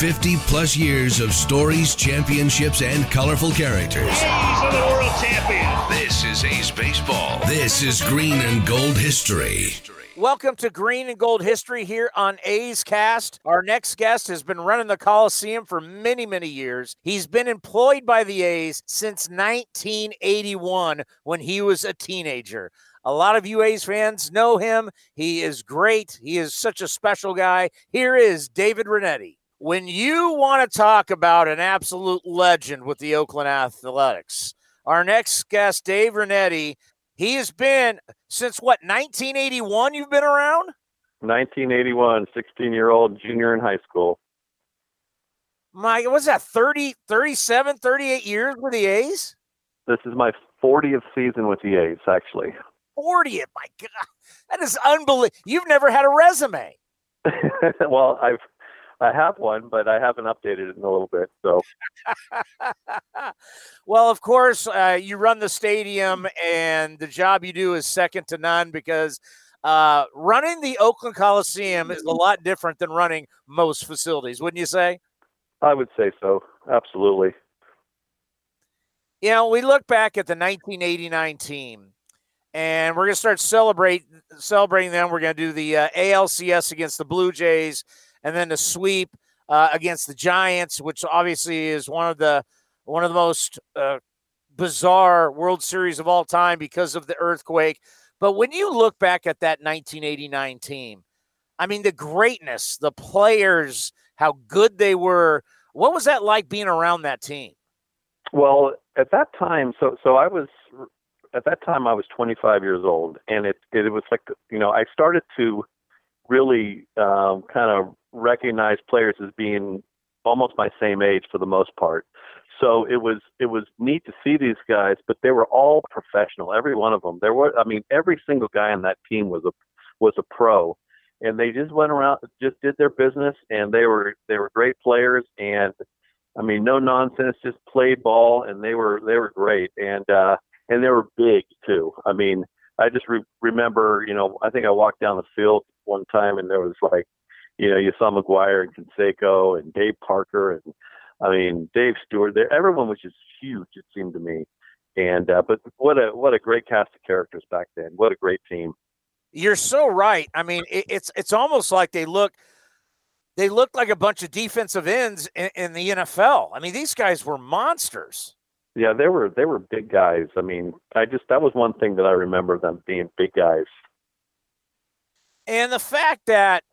50 plus years of stories, championships, and colorful characters. A's are the world champions. This is A's Baseball. This is green and gold history. Welcome to Green and Gold History here on A's Cast. Our next guest has been running the Coliseum for many, many years. He's been employed by the A's since 1981 when he was a teenager. A lot of you A's fans know him. He is great. He is such a special guy. Here is David Rinetti. When you want to talk about an absolute legend with the Oakland Athletics, our next guest, Dave Rinetti, he has been since what, 1981 you've been around? 1981, 16 year old junior in high school. My, what's that, 30, 37, 38 years with the A's? This is my 40th season with the A's, actually. 40th, my God. That is unbelievable. You've never had a resume. well, I've I have one, but I haven't updated it in a little bit. So, well, of course, uh, you run the stadium, and the job you do is second to none because uh, running the Oakland Coliseum is a lot different than running most facilities, wouldn't you say? I would say so. Absolutely. You know, we look back at the 1989 team, and we're going to start celebrate celebrating them. We're going to do the uh, ALCS against the Blue Jays and then the sweep uh, against the Giants, which obviously is one of the one of the most uh, bizarre World Series of all time because of the earthquake. But when you look back at that 1989 team, I mean the greatness, the players, how good they were. What was that like being around that team? Well, at that time, so so I was at that time I was 25 years old, and it it was like you know I started to really um, kind of recognize players as being almost my same age for the most part. So it was it was neat to see these guys, but they were all professional. Every one of them. There were I mean every single guy on that team was a was a pro, and they just went around just did their business, and they were they were great players, and I mean no nonsense, just played ball, and they were they were great, and uh, and they were big too. I mean I just re- remember you know I think I walked down the field one time, and there was like you know, you saw McGwire and Canseco and Dave Parker and I mean Dave Stewart. There, everyone was just huge. It seemed to me. And uh, but what a what a great cast of characters back then. What a great team. You're so right. I mean, it, it's it's almost like they look they looked like a bunch of defensive ends in, in the NFL. I mean, these guys were monsters. Yeah, they were they were big guys. I mean, I just that was one thing that I remember them being big guys. And the fact that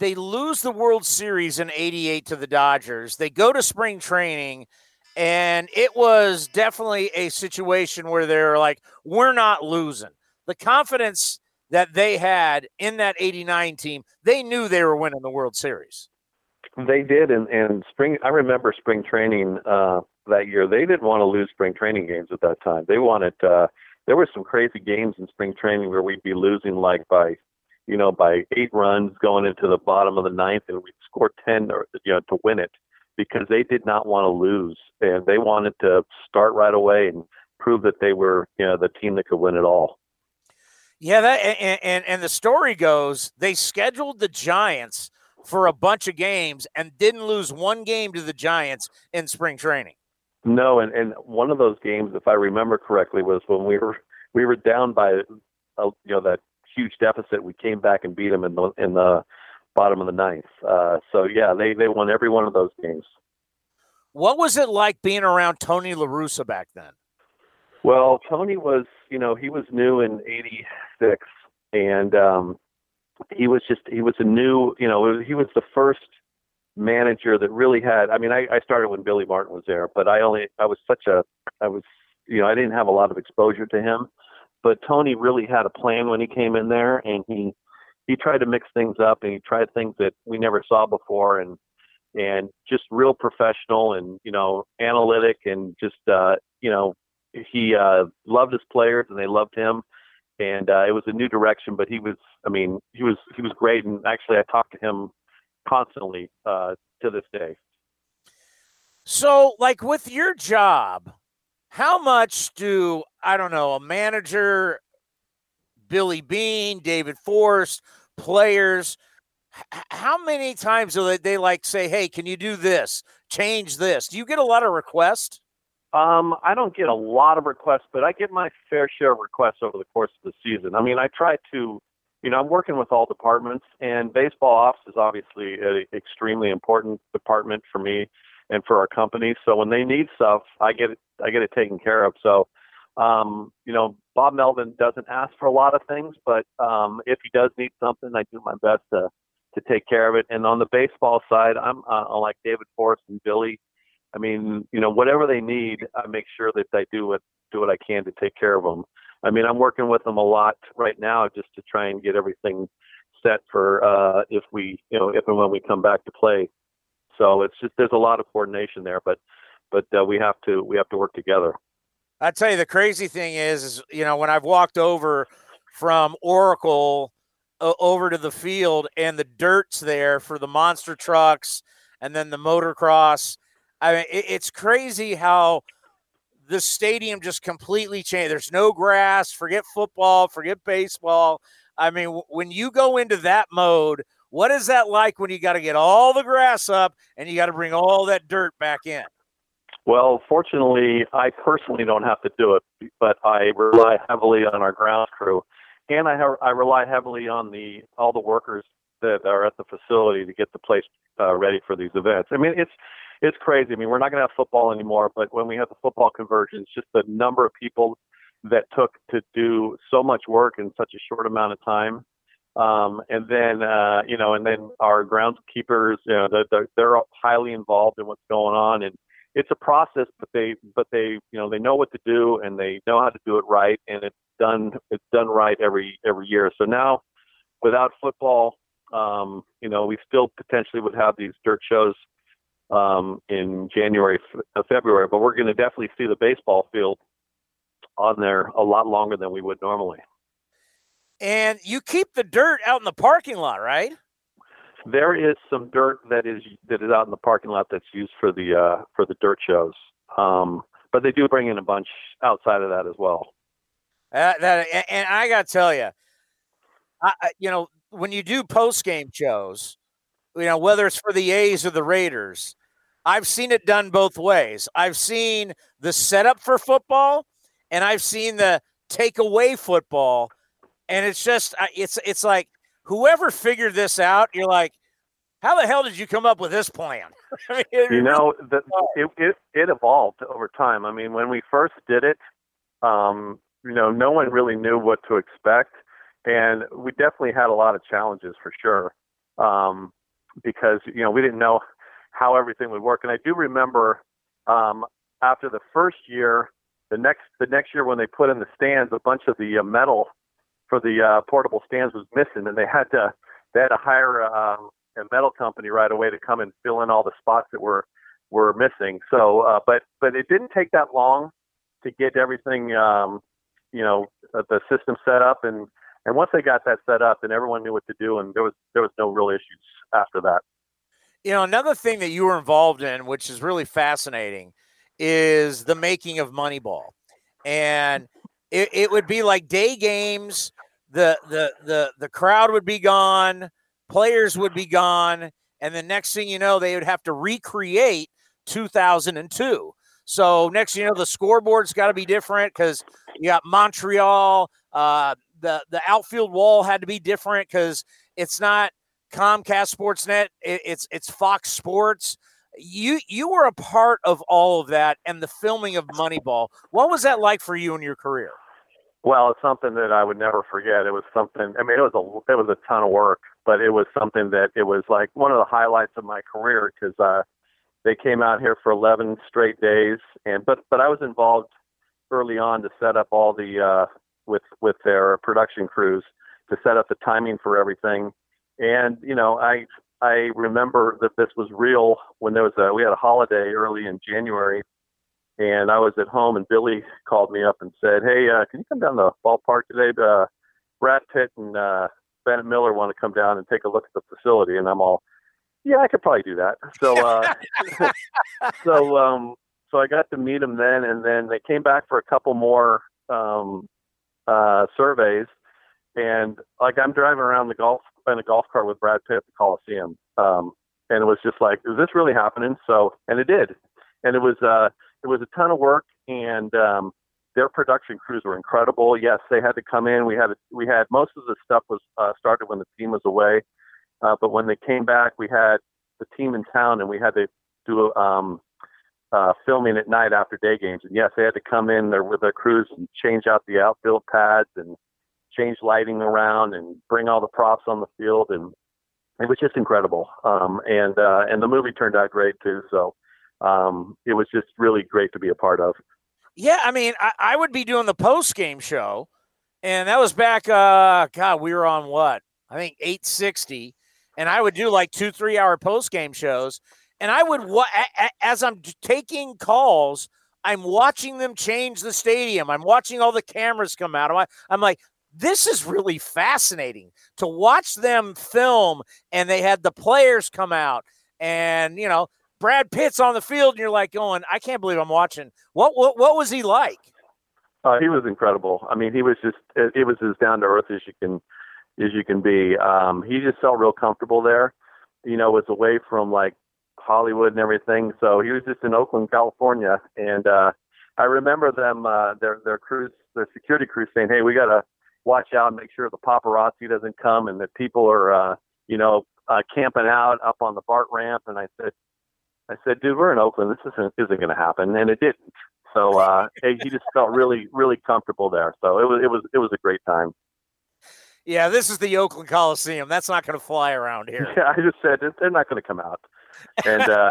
they lose the World Series in 88 to the Dodgers. They go to spring training and it was definitely a situation where they're like we're not losing. The confidence that they had in that 89 team, they knew they were winning the World Series. They did and and spring I remember spring training uh that year. They didn't want to lose spring training games at that time. They wanted uh there were some crazy games in spring training where we'd be losing like by you know, by eight runs going into the bottom of the ninth, and we scored ten, or you know, to win it because they did not want to lose and they wanted to start right away and prove that they were, you know, the team that could win it all. Yeah, that and, and and the story goes they scheduled the Giants for a bunch of games and didn't lose one game to the Giants in spring training. No, and and one of those games, if I remember correctly, was when we were we were down by, uh, you know, that huge deficit. We came back and beat them in the in the bottom of the ninth. Uh, so yeah, they they won every one of those games. What was it like being around Tony La Russa back then? Well, Tony was, you know, he was new in '86, and um, he was just he was a new you know he was the first manager that really had. I mean, I, I started when Billy Martin was there, but I only I was such a I was you know I didn't have a lot of exposure to him, but Tony really had a plan when he came in there, and he he tried to mix things up and he tried things that we never saw before, and and just real professional and you know analytic and just uh, you know he uh, loved his players and they loved him and uh, it was a new direction but he was i mean he was he was great and actually i talked to him constantly uh, to this day. So like with your job how much do i don't know a manager billy Beane, david forst players how many times do they, they like say, "Hey, can you do this? Change this"? Do you get a lot of requests? Um, I don't get a lot of requests, but I get my fair share of requests over the course of the season. I mean, I try to, you know, I'm working with all departments, and baseball ops is obviously an extremely important department for me and for our company. So when they need stuff, I get it, I get it taken care of. So, um, you know, Bob Melvin doesn't ask for a lot of things, but um, if he does need something, I do my best to to take care of it. And on the baseball side, I'm uh, like David Forst and Billy. I mean, you know, whatever they need, I make sure that I do what do what I can to take care of them. I mean, I'm working with them a lot right now just to try and get everything set for uh, if we, you know, if and when we come back to play. So it's just there's a lot of coordination there, but but uh, we have to we have to work together. I tell you, the crazy thing is, is you know, when I've walked over from Oracle uh, over to the field and the dirt's there for the monster trucks and then the motocross. I mean, it, it's crazy how the stadium just completely changed. There's no grass. Forget football. Forget baseball. I mean, w- when you go into that mode, what is that like when you got to get all the grass up and you got to bring all that dirt back in? Well, fortunately, I personally don't have to do it, but I rely heavily on our ground crew and I have, I rely heavily on the all the workers that are at the facility to get the place uh, ready for these events. I mean, it's it's crazy. I mean, we're not going to have football anymore, but when we have the football conversions, just the number of people that took to do so much work in such a short amount of time. Um, and then, uh, you know, and then our groundskeepers, you know, they're, they're highly involved in what's going on. And it's a process, but they, but they, you know, they know what to do and they know how to do it right. And it's done it's done right every every year. So now, without football, um, you know, we still potentially would have these dirt shows um, in January, uh, February, but we're going to definitely see the baseball field on there a lot longer than we would normally. And you keep the dirt out in the parking lot, right? There is some dirt that is that is out in the parking lot that's used for the uh, for the dirt shows, um, but they do bring in a bunch outside of that as well. Uh, that and I got to tell you, I, you know, when you do post game shows, you know, whether it's for the A's or the Raiders, I've seen it done both ways. I've seen the setup for football, and I've seen the take away football, and it's just it's it's like whoever figured this out, you're like, how the hell did you come up with this plan? I mean, you know, the, it, it it evolved over time. I mean, when we first did it, um, you know, no one really knew what to expect, and we definitely had a lot of challenges for sure, um, because you know we didn't know how everything would work. And I do remember um, after the first year, the next the next year when they put in the stands, a bunch of the uh, metal for the uh, portable stands was missing, and they had to they had to hire um, a metal company right away to come and fill in all the spots that were were missing. So, uh, but but it didn't take that long to get everything um, you know uh, the system set up and and once they got that set up then everyone knew what to do and there was there was no real issues after that you know another thing that you were involved in which is really fascinating is the making of moneyball and it, it would be like day games the the the the crowd would be gone players would be gone and the next thing you know they would have to recreate 2002 so next, you know, the scoreboard's got to be different because you got Montreal. Uh, the the outfield wall had to be different because it's not Comcast Sportsnet. It, it's it's Fox Sports. You you were a part of all of that and the filming of Moneyball. What was that like for you in your career? Well, it's something that I would never forget. It was something. I mean, it was a it was a ton of work, but it was something that it was like one of the highlights of my career because uh, they came out here for 11 straight days, and but but I was involved early on to set up all the uh, with with their production crews to set up the timing for everything, and you know I I remember that this was real when there was a we had a holiday early in January and I was at home, and Billy called me up and said, "Hey, uh, can you come down to the ballpark today? Uh, Brad Pitt and uh, Bennett Miller want to come down and take a look at the facility." And I'm all, "Yeah, I could probably do that." So, uh, so, um, so I got to meet them then, and then they came back for a couple more um, uh, surveys, and like I'm driving around the golf in a golf cart with Brad Pitt at the Coliseum, um, and it was just like, "Is this really happening?" So, and it did, and it was. Uh, it was a ton of work, and um, their production crews were incredible. Yes, they had to come in. We had we had most of the stuff was uh, started when the team was away, uh, but when they came back, we had the team in town, and we had to do um, uh, filming at night after day games. And yes, they had to come in there with their crews and change out the outfield pads and change lighting around and bring all the props on the field and it was just incredible. Um, and uh, and the movie turned out great too. So um, it was just really great to be a part of. Yeah, I mean, I, I would be doing the post game show, and that was back. Uh, God, we were on what? I think eight sixty, and I would do like two three hour post game shows, and I would as I'm taking calls. I'm watching them change the stadium. I'm watching all the cameras come out. I'm like, this is really fascinating to watch them film and they had the players come out and you know Brad Pitt's on the field, and you're like going, I can't believe I'm watching. What what what was he like? Uh, he was incredible. I mean, he was just it, was as down to earth as you can as you can be. Um, he just felt real comfortable there. You know, was away from like Hollywood and everything. So he was just in Oakland, California, and uh, I remember them uh, their their crews, their security crew saying, "Hey, we got to watch out and make sure the paparazzi doesn't come and that people are, uh, you know, uh, camping out up on the BART ramp." And I said, I said, dude, we're in Oakland. This isn't isn't going to happen, and it didn't. So uh, he just felt really really comfortable there. So it was it was it was a great time. Yeah, this is the Oakland Coliseum. That's not going to fly around here. Yeah, I just said they're not going to come out. And uh,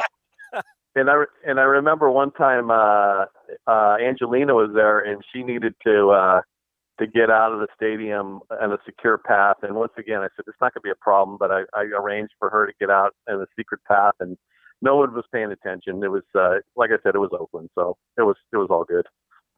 and I and I remember one time uh, uh, Angelina was there, and she needed to uh, to get out of the stadium on a secure path. And once again, I said it's not going to be a problem, but I, I arranged for her to get out in a secret path and no one was paying attention. It was uh, like I said, it was Oakland, so it was it was all good.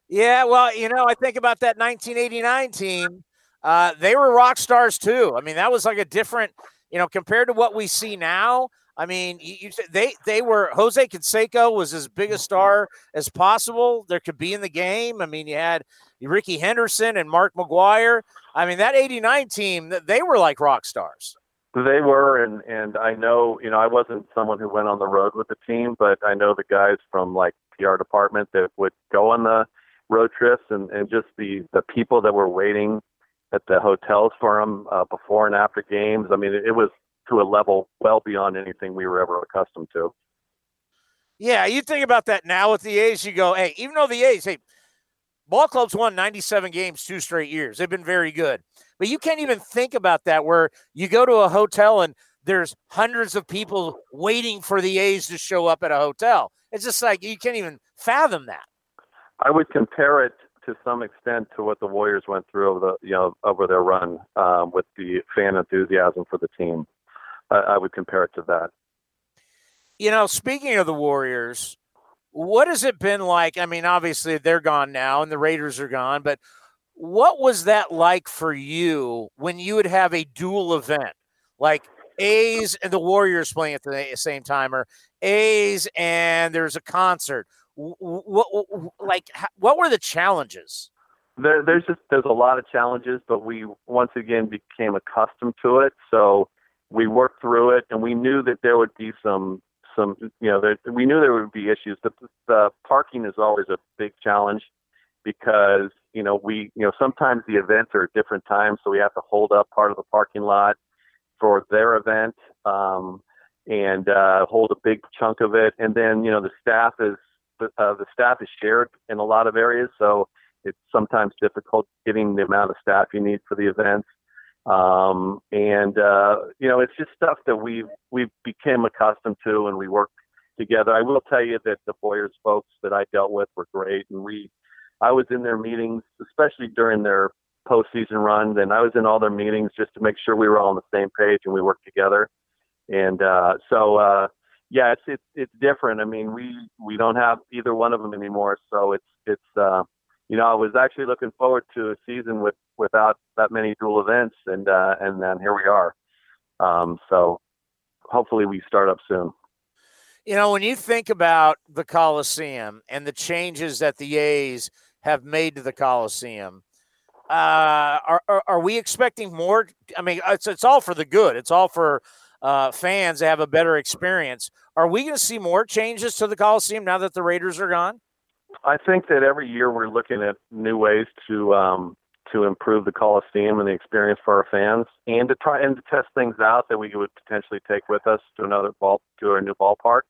Yeah, well, you know, I think about that 1989 team. Uh, they were rock stars too. I mean, that was like a different, you know, compared to what we see now. I mean, you, you, they they were Jose Canseco was as big a star as possible there could be in the game. I mean, you had Rickey Henderson and Mark McGwire. I mean, that '89 team, they were like rock stars. They were, and and I know, you know, I wasn't someone who went on the road with the team, but I know the guys from like PR department that would go on the road trips, and and just the the people that were waiting at the hotels for them uh, before and after games. I mean, it, it was to a level well beyond anything we were ever accustomed to. Yeah, you think about that now with the A's. You go, hey, even though the A's, hey, ball clubs won 97 games two straight years. They've been very good. But you can't even think about that where you go to a hotel and there's hundreds of people waiting for the A's to show up at a hotel. It's just like you can't even fathom that. I would compare it to some extent to what the Warriors went through over the you know over their run um, with the fan enthusiasm for the team. I, I would compare it to that. You know, speaking of the Warriors, what has it been like? I mean, obviously they're gone now and the Raiders are gone, but what was that like for you when you would have a dual event like A's and the Warriors playing at the same time, or A's and there's a concert? What, like what were the challenges? There, there's just there's a lot of challenges, but we once again became accustomed to it. So we worked through it, and we knew that there would be some some you know there, we knew there would be issues. The, the parking is always a big challenge because you know we you know sometimes the events are at different times, so we have to hold up part of the parking lot for their event um, and uh, hold a big chunk of it, and then you know the staff is uh, the staff is shared in a lot of areas, so it's sometimes difficult getting the amount of staff you need for the events. Um, and uh, you know, it's just stuff that we've we've become accustomed to, and we work together. I will tell you that the Warriors folks that I dealt with were great, and we, I was in their meetings, especially during their postseason run, and I was in all their meetings just to make sure we were all on the same page and we worked together. And uh, so, uh, yeah, it's it's it's different. I mean, we we don't have either one of them anymore, so it's it's uh, you know, I was actually looking forward to a season with without that many dual events, and uh, and then here we are. Um, so hopefully we start up soon. You know, when you think about the Coliseum and the changes that the A's have made to the Coliseum, uh, are, are, are we expecting more? I mean, it's it's all for the good. It's all for uh, fans to have a better experience. Are we going to see more changes to the Coliseum now that the Raiders are gone? I think that every year we're looking at new ways to um, to improve the Coliseum and the experience for our fans, and to try and to test things out that we would potentially take with us to another ball to our new ballpark.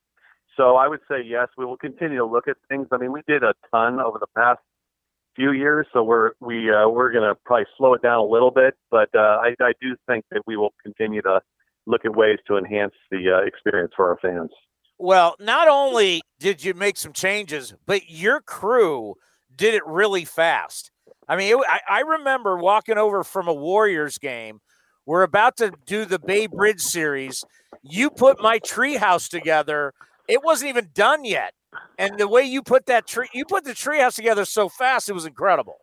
So I would say yes, we will continue to look at things. I mean, we did a ton over the past few years, so we're we uh, we're going to probably slow it down a little bit, but uh, I, I do think that we will continue to look at ways to enhance the uh, experience for our fans. Well, not only did you make some changes, but your crew did it really fast. I mean, it, I, I remember walking over from a Warriors game. We're about to do the Bay Bridge series. You put my treehouse together. It wasn't even done yet, and the way you put that tree, you put the treehouse together so fast, it was incredible.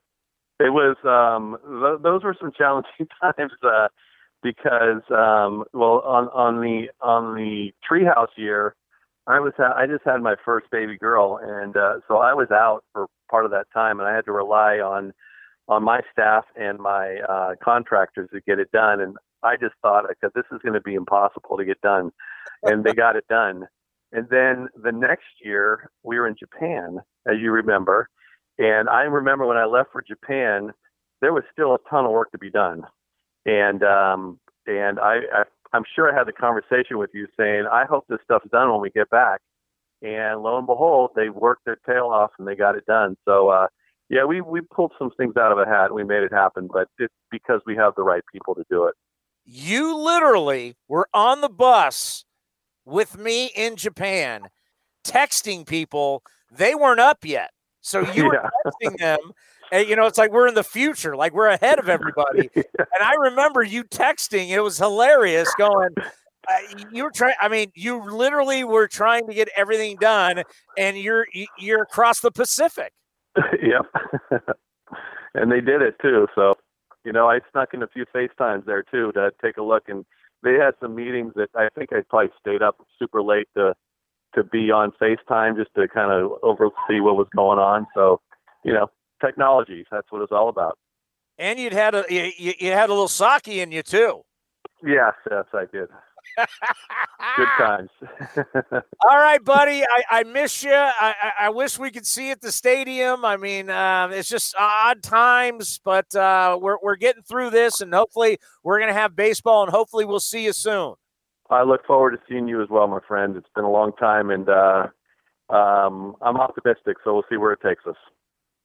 It was. Um, th- those were some challenging times uh, because, um, well, on on the on the treehouse year, I was I just had my first baby girl, and uh, so I was out for part of that time, and I had to rely on on my staff and my uh, contractors to get it done. And I just thought, because this is going to be impossible to get done, and they got it done. And then the next year, we were in Japan, as you remember, and I remember when I left for Japan, there was still a ton of work to be done, and um, and I, I I'm sure I had the conversation with you saying, I hope this stuff's done when we get back. And lo and behold, they worked their tail off and they got it done. So, uh, yeah, we, we pulled some things out of a hat and we made it happen, but it's because we have the right people to do it. You literally were on the bus with me in Japan, texting people. They weren't up yet. So you were yeah. texting them and, you know, it's like we're in the future, like we're ahead of everybody. yeah. And I remember you texting; it was hilarious. Going, uh, you were trying. I mean, you literally were trying to get everything done, and you're you're across the Pacific. yep. and they did it too. So, you know, I snuck in a few FaceTimes there too to take a look, and they had some meetings that I think I probably stayed up super late to to be on FaceTime just to kind of oversee what was going on. So, you know, technology. That's what it's all about. And you'd had a you, you had a little sake in you too. Yes, yes, I did. Good times. All right, buddy. I, I miss you. I, I wish we could see at the stadium. I mean, uh, it's just odd times, but uh, we're we're getting through this, and hopefully we're going to have baseball, and hopefully we'll see you soon. I look forward to seeing you as well, my friend. It's been a long time, and uh, um, I'm optimistic. So we'll see where it takes us.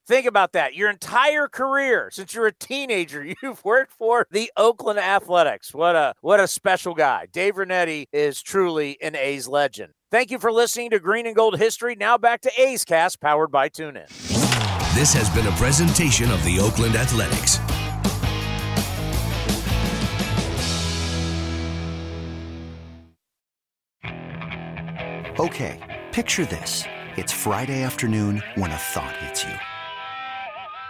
Think about that. Your entire career, since you're a teenager, you've worked for the Oakland Athletics. What a what a special guy. Dave Rinetti is truly an A's legend. Thank you for listening to Green and Gold History. Now back to A's Cast, powered by TuneIn. This has been a presentation of the Oakland Athletics. Okay, picture this. It's Friday afternoon when a thought hits you.